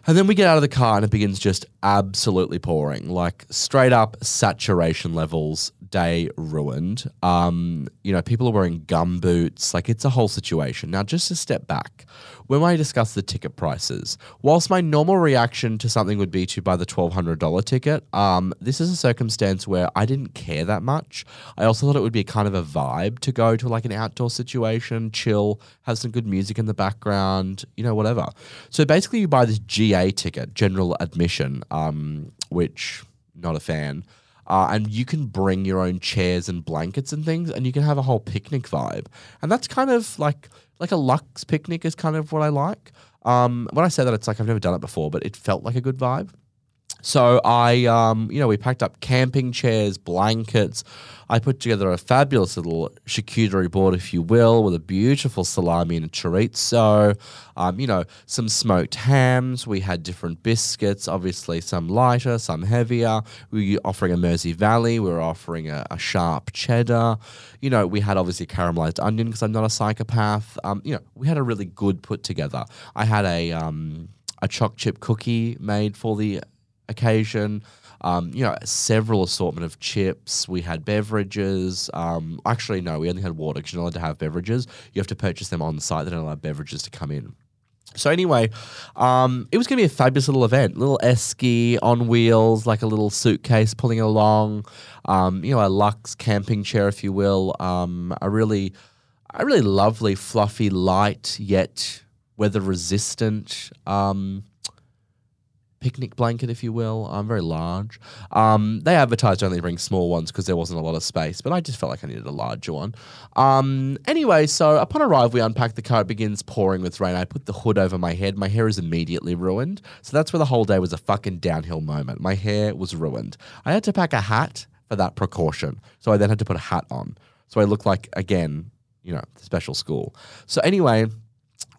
And then we get out of the car and it begins just absolutely pouring, like straight up saturation levels, day ruined. Um, you know, people are wearing gum boots, like it's a whole situation. Now, just to step back, when I discuss the ticket prices, whilst my normal reaction to something would be to buy the $1,200 ticket, um, this is a circumstance where I didn't care that much. I also thought it would be kind of a vibe to go to like an outdoor situation, chill, have some good music in the background, you know, whatever. So basically, you buy this GA ticket, general admission, um, which not a fan. Uh, and you can bring your own chairs and blankets and things, and you can have a whole picnic vibe. And that's kind of like like a luxe picnic is kind of what I like. Um, when I say that, it's like I've never done it before, but it felt like a good vibe. So I, um, you know, we packed up camping chairs, blankets. I put together a fabulous little charcuterie board, if you will, with a beautiful salami and a chorizo. Um, you know, some smoked hams. We had different biscuits, obviously some lighter, some heavier. We were offering a Mersey Valley. We were offering a, a sharp cheddar. You know, we had obviously caramelized onion because I'm not a psychopath. Um, you know, we had a really good put together. I had a um, a choc chip cookie made for the occasion. Um, you know, several assortment of chips. We had beverages. Um, actually, no, we only had water because you're not allowed to have beverages. You have to purchase them on site. They don't allow beverages to come in. So anyway, um, it was going to be a fabulous little event, little esky on wheels, like a little suitcase pulling along, um, you know, a luxe camping chair, if you will, um, a really, a really lovely, fluffy, light yet weather resistant. Um, picnic blanket, if you will. I'm um, very large. Um, they advertised only bring small ones because there wasn't a lot of space, but I just felt like I needed a larger one. Um, anyway, so upon arrival, we unpack the car. It begins pouring with rain. I put the hood over my head. My hair is immediately ruined. So that's where the whole day was a fucking downhill moment. My hair was ruined. I had to pack a hat for that precaution. So I then had to put a hat on. So I look like, again, you know, special school. So anyway,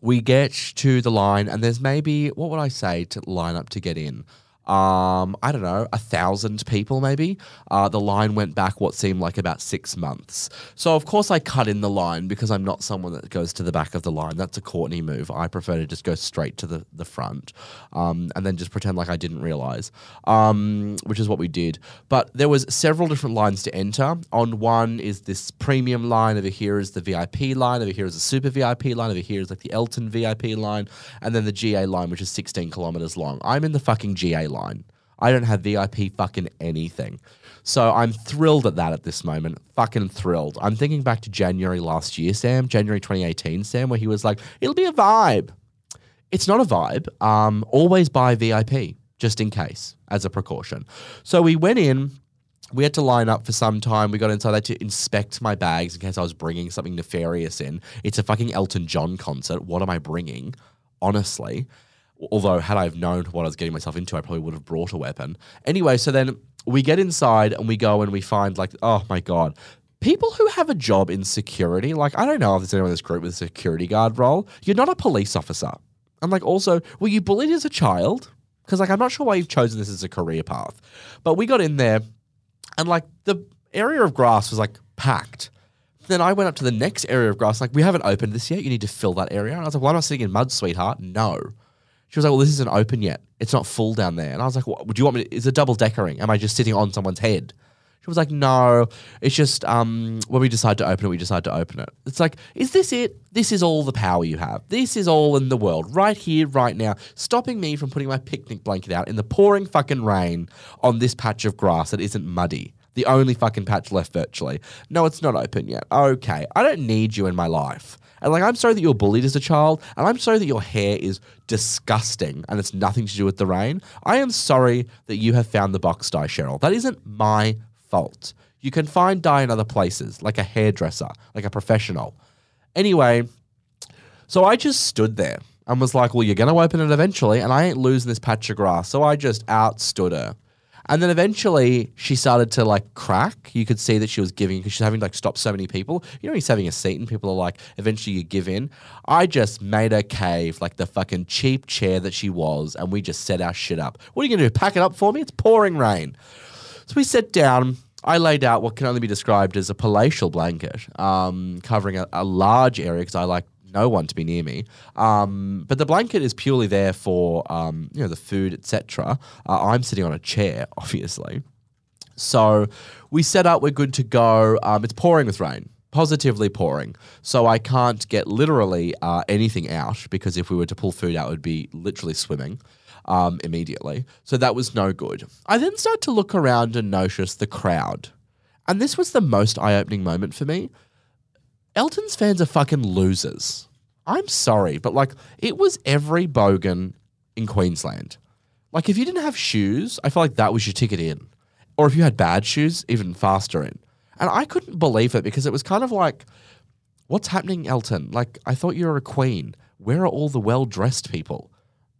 we get to the line and there's maybe what would I say to line up to get in? Um, I don't know, a thousand people maybe. Uh, the line went back what seemed like about six months. So of course I cut in the line because I'm not someone that goes to the back of the line. That's a Courtney move. I prefer to just go straight to the the front, um, and then just pretend like I didn't realize, um, which is what we did. But there was several different lines to enter. On one is this premium line. Over here is the VIP line. Over here is the super VIP line. Over here is like the Elton VIP line, and then the GA line, which is 16 kilometers long. I'm in the fucking GA line. I don't have VIP fucking anything. So I'm thrilled at that at this moment. Fucking thrilled. I'm thinking back to January last year, Sam, January 2018, Sam, where he was like, it'll be a vibe. It's not a vibe. Um, always buy VIP, just in case, as a precaution. So we went in. We had to line up for some time. We got inside. I had to inspect my bags in case I was bringing something nefarious in. It's a fucking Elton John concert. What am I bringing? Honestly. Although, had I known what I was getting myself into, I probably would have brought a weapon. Anyway, so then we get inside and we go and we find, like, oh my God, people who have a job in security, like, I don't know if there's anyone in this group with a security guard role. You're not a police officer. I'm like, also, were you bullied as a child? Because, like, I'm not sure why you've chosen this as a career path. But we got in there and, like, the area of grass was, like, packed. Then I went up to the next area of grass, like, we haven't opened this yet. You need to fill that area. And I was like, well, I'm I sitting in mud, sweetheart. No. She was like, well, this isn't open yet. It's not full down there. And I was like, what, do you want me to, is it double deckering? Am I just sitting on someone's head? She was like, no, it's just um, when we decide to open it, we decide to open it. It's like, is this it? This is all the power you have. This is all in the world, right here, right now, stopping me from putting my picnic blanket out in the pouring fucking rain on this patch of grass that isn't muddy. The only fucking patch left virtually. No, it's not open yet. Okay, I don't need you in my life. And like, I'm sorry that you're bullied as a child, and I'm sorry that your hair is disgusting and it's nothing to do with the rain. I am sorry that you have found the box dye, Cheryl. That isn't my fault. You can find dye in other places, like a hairdresser, like a professional. Anyway, so I just stood there and was like, well, you're going to open it eventually, and I ain't losing this patch of grass. So I just outstood her. And then eventually she started to like crack. You could see that she was giving because she's having to like stop so many people. You know, he's having a seat and people are like, eventually you give in. I just made her cave like the fucking cheap chair that she was, and we just set our shit up. What are you gonna do? Pack it up for me? It's pouring rain. So we sat down. I laid out what can only be described as a palatial blanket, um, covering a, a large area because I like no one to be near me. Um, but the blanket is purely there for um, you know the food, etc. Uh, I'm sitting on a chair, obviously. So we set up, we're good to go. Um, it's pouring with rain, positively pouring. So I can't get literally uh, anything out because if we were to pull food out, it would be literally swimming um, immediately. So that was no good. I then start to look around and notice the crowd. And this was the most eye opening moment for me. Elton's fans are fucking losers. I'm sorry, but like it was every bogan in Queensland. Like if you didn't have shoes, I feel like that was your ticket in. Or if you had bad shoes, even faster in. And I couldn't believe it because it was kind of like, what's happening, Elton? Like, I thought you were a queen. Where are all the well dressed people?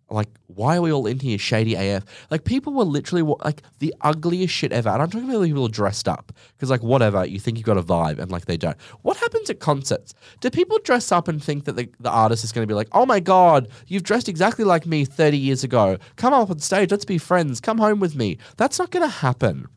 Like, why are we all in here shady AF? Like, people were literally like the ugliest shit ever. And I'm talking about people dressed up because, like, whatever, you think you've got a vibe and, like, they don't. What happens at concerts? Do people dress up and think that the, the artist is going to be like, oh my God, you've dressed exactly like me 30 years ago. Come up on stage. Let's be friends. Come home with me. That's not going to happen.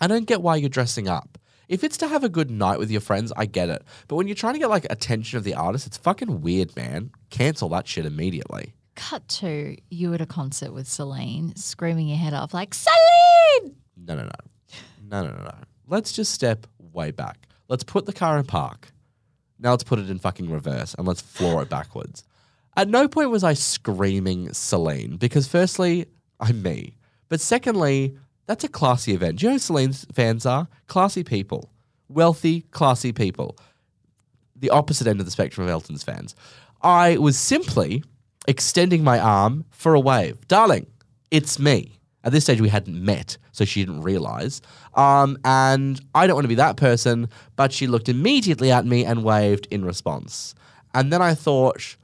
I don't get why you're dressing up. If it's to have a good night with your friends, I get it. But when you're trying to get like attention of the artist, it's fucking weird, man. Cancel that shit immediately. Cut to you at a concert with Celine, screaming your head off like Celine. No, no, no. No, no, no, no. Let's just step way back. Let's put the car in park. Now let's put it in fucking reverse and let's floor it backwards. At no point was I screaming Celine because, firstly, I'm me. But secondly, that's a classy event. Do you know who Celine's fans are? Classy people. Wealthy, classy people. The opposite end of the spectrum of Elton's fans. I was simply extending my arm for a wave. Darling, it's me. At this stage, we hadn't met, so she didn't realize. Um, and I don't want to be that person, but she looked immediately at me and waved in response. And then I thought,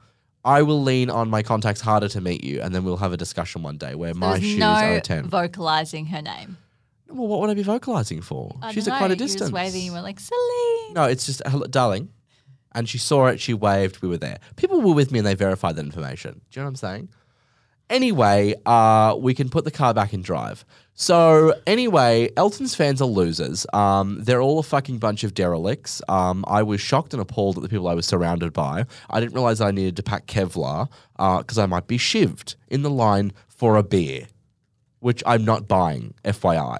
I will lean on my contacts harder to meet you, and then we'll have a discussion one day where my There's shoes no are a 10. vocalizing her name. well, what would I be vocalizing for? I She's at quite a distance. You was waving. You were like Celine. No, it's just, hello, darling. And she saw it, she waved, we were there. People were with me and they verified that information. Do you know what I'm saying? Anyway, uh, we can put the car back in drive. So, anyway, Elton's fans are losers. Um, they're all a fucking bunch of derelicts. Um, I was shocked and appalled at the people I was surrounded by. I didn't realize I needed to pack Kevlar because I might be shivved in the line for a beer, which I'm not buying, FYI.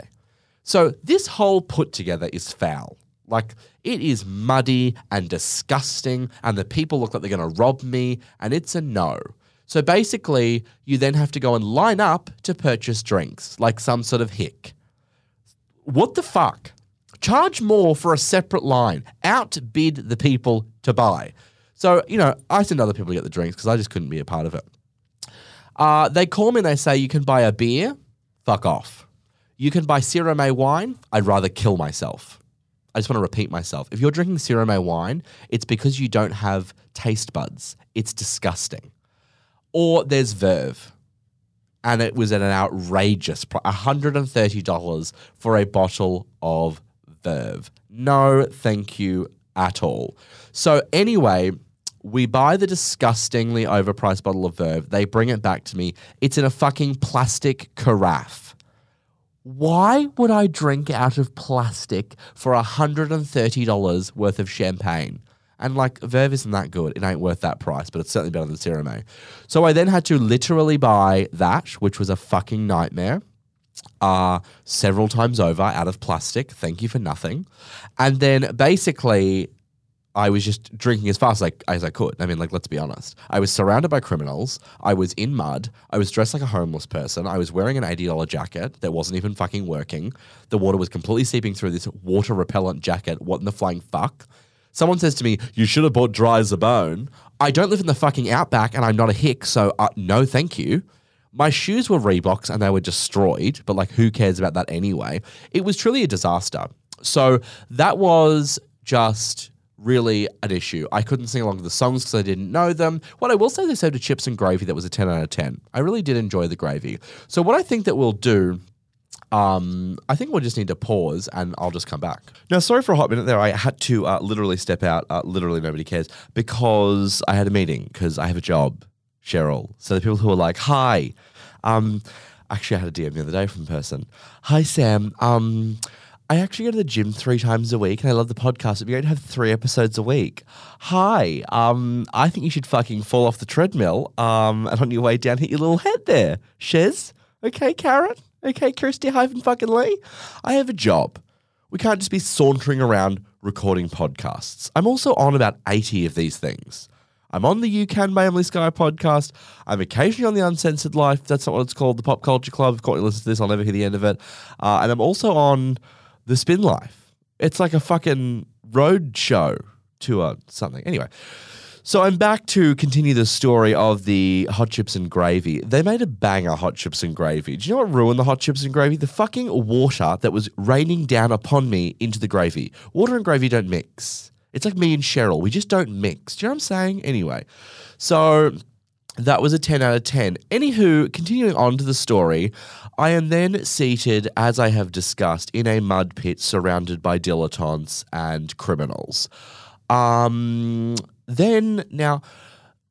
So this whole put together is foul. Like it is muddy and disgusting, and the people look like they're going to rob me, and it's a no. So basically, you then have to go and line up to purchase drinks, like some sort of hick. What the fuck? Charge more for a separate line. Outbid the people to buy. So, you know, I send other people to get the drinks because I just couldn't be a part of it. Uh, they call me and they say, you can buy a beer. Fuck off. You can buy Sirromet wine. I'd rather kill myself. I just want to repeat myself. If you're drinking May wine, it's because you don't have taste buds. It's disgusting. Or there's Veuve. And it was at an outrageous price $130 for a bottle of Veuve. No, thank you at all. So, anyway, we buy the disgustingly overpriced bottle of Veuve. They bring it back to me. It's in a fucking plastic carafe. Why would I drink out of plastic for $130 worth of champagne? And like Veuve isn't that good. It ain't worth that price, but it's certainly better than May. So I then had to literally buy that, which was a fucking nightmare. Uh, several times over out of plastic. Thank you for nothing. And then basically I was just drinking as fast as I, as I could. I mean, like, let's be honest. I was surrounded by criminals. I was in mud. I was dressed like a homeless person. I was wearing an $80 jacket that wasn't even fucking working. The water was completely seeping through this water repellent jacket. What in the flying fuck? Someone says to me, You should have bought dry as a bone. I don't live in the fucking outback and I'm not a hick, so uh, no, thank you. My shoes were Reeboks and they were destroyed, but like, who cares about that anyway? It was truly a disaster. So that was just really an issue. I couldn't sing along with the songs because I didn't know them. What I will say, they served a chips and gravy that was a 10 out of 10. I really did enjoy the gravy. So, what I think that we'll do. Um, I think we'll just need to pause and I'll just come back. Now, sorry for a hot minute there. I had to uh, literally step out. Uh, literally, nobody cares because I had a meeting because I have a job, Cheryl. So the people who are like, "Hi," um, actually, I had a DM the other day from a person. Hi, Sam. Um, I actually go to the gym three times a week and I love the podcast. It'd be great to have three episodes a week. Hi, um, I think you should fucking fall off the treadmill um, and on your way down hit your little head there. Shiz. Okay, Karen? Okay, Kirsty hyphen fucking Lee? I have a job. We can't just be sauntering around recording podcasts. I'm also on about 80 of these things. I'm on the You Can Emily Sky podcast. I'm occasionally on the Uncensored Life. That's not what it's called. The Pop Culture Club. If Courtney listens to this, I'll never hear the end of it. Uh, and I'm also on the Spin Life. It's like a fucking road show tour, something. Anyway, so I'm back to continue the story of the hot chips and gravy. They made a banger hot chips and gravy. Do you know what ruined the hot chips and gravy? The fucking water that was raining down upon me into the gravy. Water and gravy don't mix. It's like me and Cheryl. We just don't mix. Do you know what I'm saying? Anyway, so that was a 10 out of 10. Anywho, continuing on to the story, I am then seated, as I have discussed, in a mud pit surrounded by dilettantes and criminals. Um, then, now,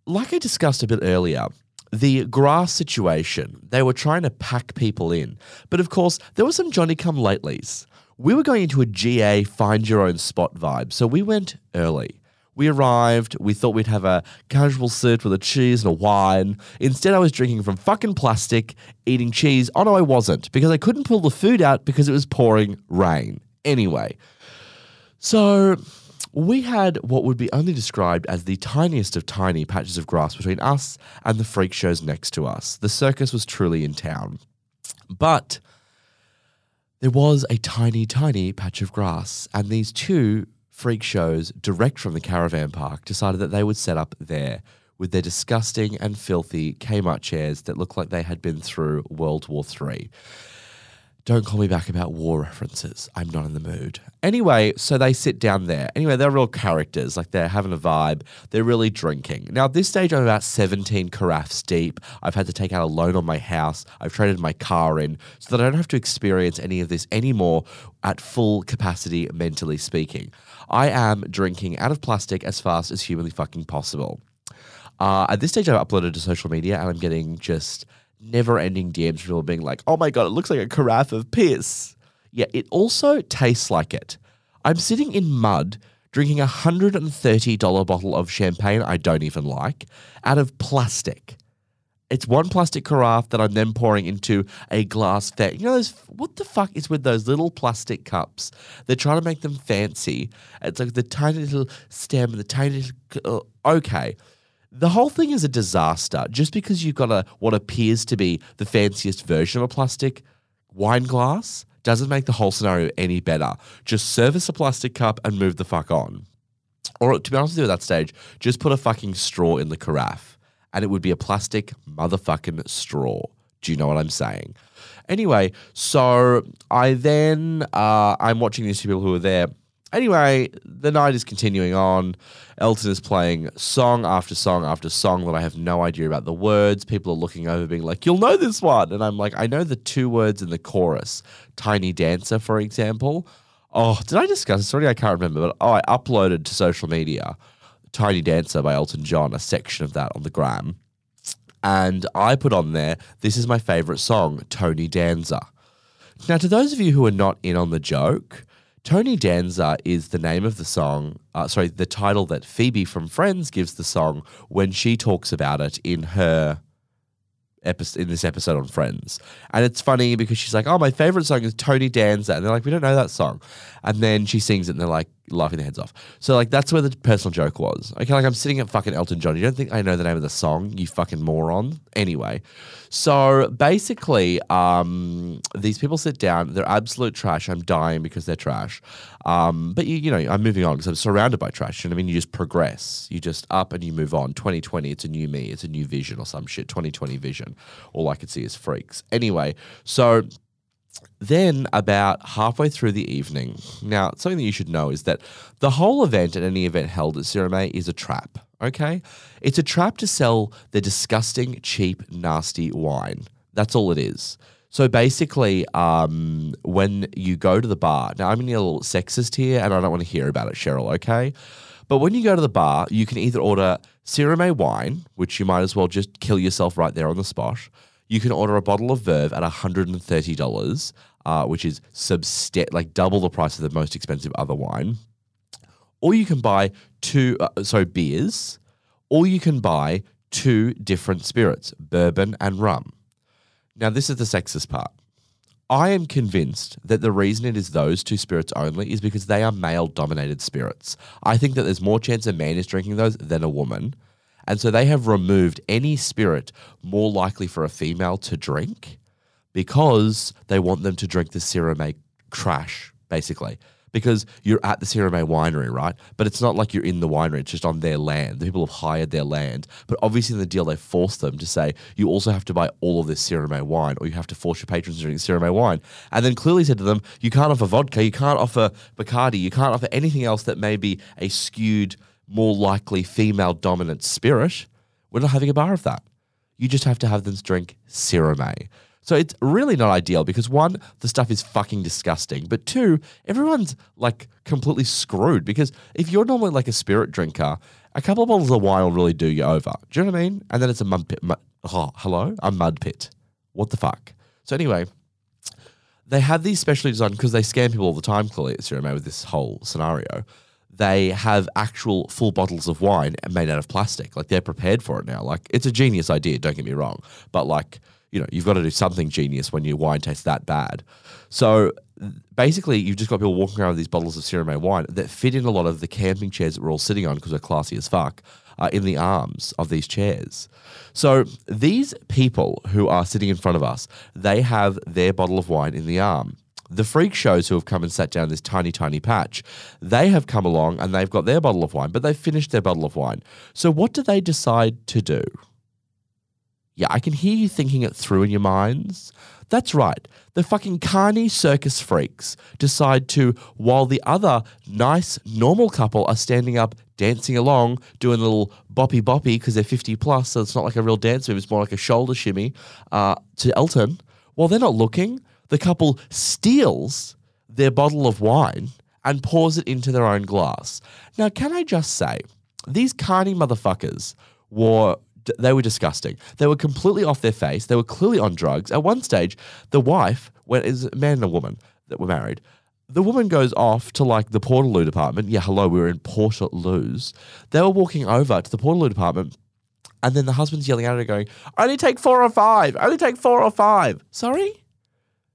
like I discussed a bit earlier, the grass situation, they were trying to pack people in. But of course, there were some Johnny come latelys. We were going into a GA find your own spot vibe, so we went early. We arrived, we thought we'd have a casual sit with a cheese and a wine. Instead, I was drinking from fucking plastic, eating cheese. Oh no, I wasn't, because I couldn't pull the food out because it was pouring rain. Anyway, so we had what would be only described as the tiniest of tiny patches of grass between us and the freak shows next to us. The circus was truly in town. But there was a tiny, tiny patch of grass, and these two freak shows, direct from the caravan park, decided that they would set up there with their disgusting and filthy Kmart chairs that looked like they had been through World War III. Don't call me back about war references. I'm not in the mood. Anyway, so they sit down there. Anyway, they're real characters. Like they're having a vibe. They're really drinking. Now, at this stage, I'm about 17 carafes deep. I've had to take out a loan on my house. I've traded my car in so that I don't have to experience any of this anymore at full capacity, mentally speaking. I am drinking out of plastic as fast as humanly fucking possible. Uh, at this stage, I've uploaded to social media and I'm getting just never ending DMs from people being like, oh my God, it looks like a carafe of piss. Yeah, it also tastes like it. I'm sitting in mud drinking a $130 bottle of champagne I don't even like out of plastic. It's one plastic carafe that I'm then pouring into a glass fa- You know, those, what the fuck is with those little plastic cups? They're trying to make them fancy. It's like the tiny little stem and the tiny little. Uh, okay. The whole thing is a disaster just because you've got a what appears to be the fanciest version of a plastic wine glass doesn't make the whole scenario any better. Just service a plastic cup and move the fuck on. Or to be honest with you at that stage, just put a fucking straw in the carafe and it would be a plastic motherfucking straw. Do you know what I'm saying? Anyway, so I then uh, I'm watching these two people who are there. Anyway, the night is continuing on. Elton is playing song after song after song that I have no idea about the words. People are looking over, being like, "You'll know this one," and I'm like, "I know the two words in the chorus." Tiny dancer, for example. Oh, did I discuss this already? I can't remember, but oh, I uploaded to social media Tiny Dancer by Elton John, a section of that on the gram. And I put on there, this is my favorite song, Tony Danza. Now, to those of you who are not in on the joke, Tony Danza is the name of the song, uh, sorry, the title that Phoebe from Friends gives the song when she talks about it in her episode in this episode on Friends. And it's funny because she's like, "Oh, my favorite song is Tony Danza," and they're like, "We don't know that song," and then she sings it, and they're like laughing their heads off. So like that's where the personal joke was. Okay, like I'm sitting at fucking Elton John. You don't think I know the name of the song? You fucking moron. Anyway, so basically, um, these people sit down. They're absolute trash. I'm dying because they're trash. Um, but you, you know, I'm moving on because I'm surrounded by trash. And I mean, you just progress. You just up and you move on. 2020, it's a new me. It's a new vision or some shit. 2020 vision. All I could see is freaks. Anyway, so then, about halfway through the evening, now something that you should know is that the whole event and any event held at Sirromet is a trap. Okay, it's a trap to sell the disgusting, cheap, nasty wine. That's all it is. So basically, um, when you go to the bar, now I'm going to a little sexist here, and I don't want to hear about it, Cheryl. Okay, but when you go to the bar, you can either order Sirromet wine, which you might as well just kill yourself right there on the spot. You can order a bottle of Veuve at $130. uh, which is substan- like double the price of the most expensive other wine, or you can buy two, uh, sorry, beers, or you can buy two different spirits, bourbon and rum. Now, this is the sexist part. I am convinced that the reason it is those two spirits only is because they are male dominated spirits. I think that there's more chance a man is drinking those than a woman. And so they have removed any spirit more likely for a female to drink because they want them to drink the Sirromet trash, basically. Because you're at the Sirromet winery, right? But it's not like you're in the winery, it's just on their land. The people have hired their land. But obviously, in the deal, they forced them to say, you also have to buy all of this Sirromet wine, or you have to force your patrons to drink Sirromet wine. And then clearly said to them, you can't offer vodka, you can't offer Bacardi, you can't offer anything else that may be a skewed, more likely female dominant spirit. We're not having a bar of that. You just have to have them drink Sirromet. So it's really not ideal because one, the stuff is fucking disgusting, but two, everyone's like completely screwed because if you're normally like a spirit drinker, a couple of bottles of wine will really do you over. Do you know what I mean? And then it's a mud pit. Mud, oh, hello, a mud pit. What the fuck? So anyway, they have these specially designed because they scam people all the time. Clearly, at Sirromet with this whole scenario. They have actual full bottles of wine made out of plastic. Like they're prepared for it now. Like it's a genius idea. Don't get me wrong, but like you know, you've got to do something genius when your wine tastes that bad. So basically, you've just got people walking around with these bottles of Sirromet wine that fit in a lot of the camping chairs that we're all sitting on because we're classy as fuck. Uh, in the arms of these chairs. So these people who are sitting in front of us, they have their bottle of wine in the arm. The freak shows who have come and sat down this tiny, tiny patch, they have come along and they've got their bottle of wine, but they've finished their bottle of wine. So what do they decide to do? Yeah, I can hear you thinking it through in your minds. That's right. The fucking carny circus freaks decide to, while the other nice, normal couple are standing up, dancing along, doing a little boppy boppy because they're 50 plus, so it's not like a real dance move, it's more like a shoulder shimmy uh, to Elton. While they're not looking, the couple steals their bottle of wine and pours it into their own glass. Now, can I just say, these carny motherfuckers were they were disgusting. They were completely off their face. They were clearly on drugs. At one stage, the wife, when is a man and a woman that were married, the woman goes off to like the Portaloo department. Yeah, hello, we were in Portaloos. They were walking over to the Portaloo department, and then the husband's yelling at her, going, "Only take four or five. Only take four or five. Sorry,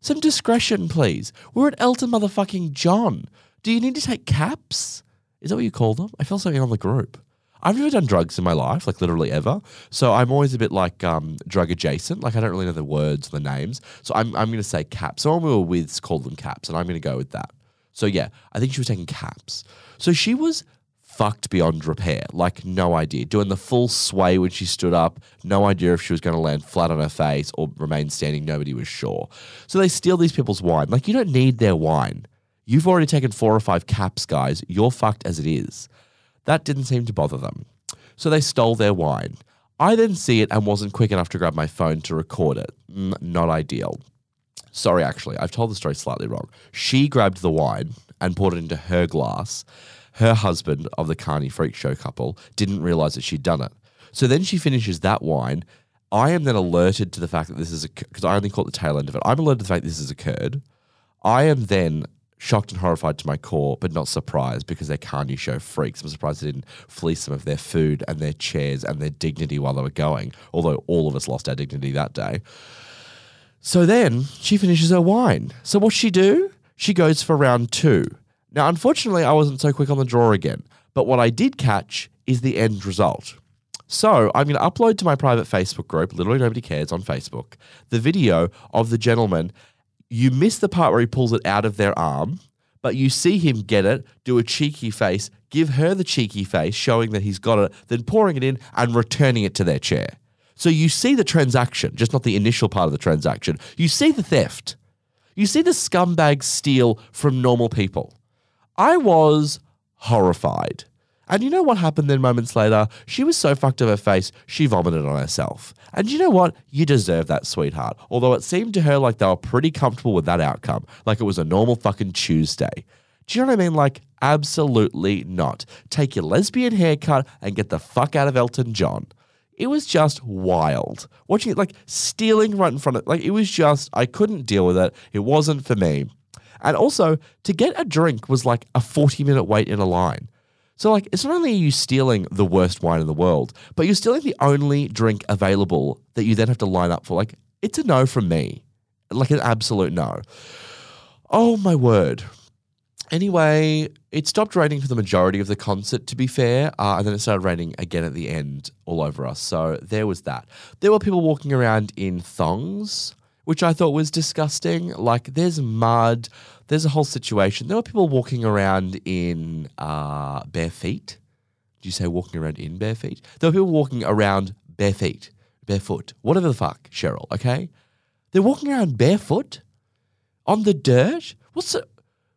some discretion, please. We're at Elton motherfucking John. Do you need to take caps? Is that what you call them? I feel something on the group. I've never done drugs in my life, like literally ever. So I'm always a bit like um, drug adjacent. Like I don't really know the words, the names. So I'm, I'm going to say caps. Someone we were with called them caps, and I'm going to go with that. So yeah, I think she was taking caps. So she was fucked beyond repair. Like no idea. Doing the full sway when she stood up. No idea if she was going to land flat on her face or remain standing. Nobody was sure. So they steal these people's wine. Like you don't need their wine. You've already taken four or five caps, guys. You're fucked as it is. That didn't seem to bother them. So they stole their wine. I then see it and wasn't quick enough to grab my phone to record it. Mm, not ideal. Sorry, actually, I've told the story slightly wrong. She grabbed the wine and poured it into her glass. Her husband of the Carney Freak Show couple didn't realize that she'd done it. So then she finishes that wine. I am then alerted to the fact that this is because I only caught the tail end of it. I'm alerted to the fact this has occurred. I am then shocked and horrified to my core, but not surprised because they're Carney show freaks. I'm surprised they didn't fleece some of their food and their chairs and their dignity while they were going, although all of us lost our dignity that day. So then she finishes her wine. So what's she do? She goes for round two. Now, unfortunately, I wasn't so quick on the draw again, but what I did catch is the end result. So I'm going to upload to my private Facebook group, literally nobody cares on Facebook, the video of the gentleman you miss the part where he pulls it out of their arm, but you see him get it, do a cheeky face, give her the cheeky face, showing that he's got it, then pouring it in and returning it to their chair. So you see the transaction, just not the initial part of the transaction. You see the theft. You see the scumbag steal from normal people. I was horrified. And you know what happened then moments later? She was so fucked of her face, she vomited on herself. And you know what? You deserve that, sweetheart. Although it seemed to her like they were pretty comfortable with that outcome, like it was a normal fucking Tuesday. Do you know what I mean? Like, absolutely not. Take your lesbian haircut and get the fuck out of Elton John. It was just wild. Watching it like stealing right in front of like it was just I couldn't deal with it. It wasn't for me. And also to get a drink was like a 40 minute wait in a line. So like it's not only are you stealing the worst wine in the world, but you're stealing the only drink available that you then have to line up for. Like it's a no from me. Like an absolute no. Oh my word. Anyway, it stopped raining for the majority of the concert, to be fair, uh, and then it started raining again at the end all over us. So there was that. There were people walking around in thongs, which I thought was disgusting. Like, there's mud, there's a whole situation. There were people walking around in uh, bare feet. Did you say walking around in bare feet? There were people walking around bare feet, barefoot, whatever the fuck, Cheryl, okay? They're walking around barefoot on the dirt. What's the,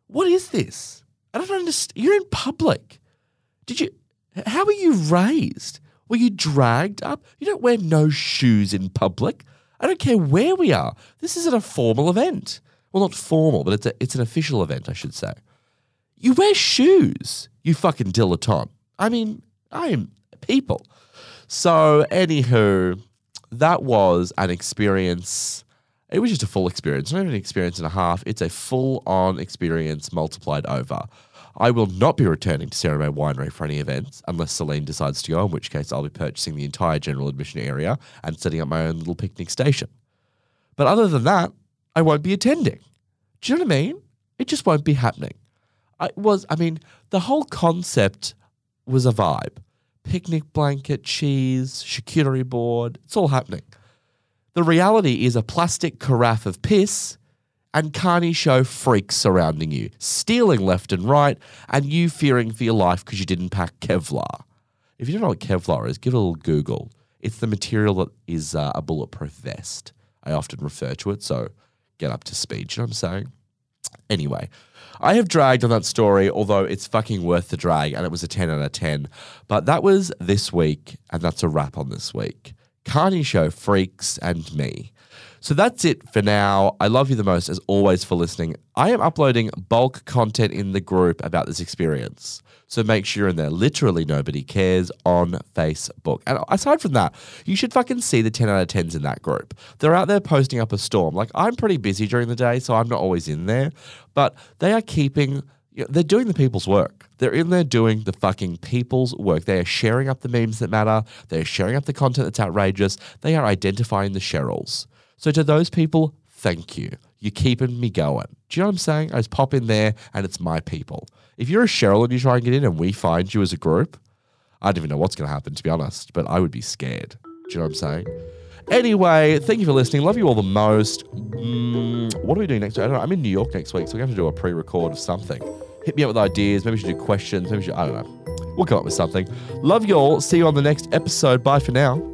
what is this? I don't understand. You're in public. Did you? How were you raised? Were you dragged up? You don't wear no shoes in public. I don't care where we are. This isn't a formal event. Well, not formal, but it's a, it's an official event, I should say. You wear shoes, you fucking dilettante. I mean, I am people. So, anywho, that was an experience. It was just a full experience, not even an experience and a half. It's a full on experience multiplied over. I will not be returning to Sirromet Winery for any events unless Celine decides to go, in which case I'll be purchasing the entire general admission area and setting up my own little picnic station. But other than that, I won't be attending. Do you know what I mean? It just won't be happening. I was, I mean, the whole concept was a vibe. Picnic blanket, cheese, charcuterie board, it's all happening. The reality is a plastic carafe of piss and carny show freaks surrounding you, stealing left and right, and you fearing for your life because you didn't pack Kevlar. If you don't know what Kevlar is, give it a little Google. It's the material that is uh, a bulletproof vest. I often refer to it, so get up to speed. You know what I'm saying? Anyway, I have dragged on that story, although it's fucking worth the drag, and it was a 10 out of 10. But that was this week, and that's a wrap on this week. Carney Show, Freaks, and me. So that's it for now. I love you the most, as always, for listening. I am uploading bulk content in the group about this experience. So make sure you're in there. Literally nobody cares on Facebook. And aside from that, you should fucking see the 10 out of 10s in that group. They're out there posting up a storm. Like, I'm pretty busy during the day, so I'm not always in there. But they are keeping you know, they're doing the people's work. They're in there doing the fucking people's work. They are sharing up the memes that matter. They're sharing up the content that's outrageous. They are identifying the Cheryls. So to those people, thank you. You're keeping me going. Do you know what I'm saying? I just pop in there and it's my people. If you're a Cheryl and you try and get in and we find you as a group, I don't even know what's going to happen, to be honest, but I would be scared. Do you know what I'm saying? Anyway, thank you for listening. Love you all the most. Mm, what are we doing next week? I don't know. I'm in New York next week, so we have to do a pre record of something. Hit me up with ideas. Maybe we should do questions. Maybe we should, I don't know. We'll come up with something. Love you all. See you on the next episode. Bye for now.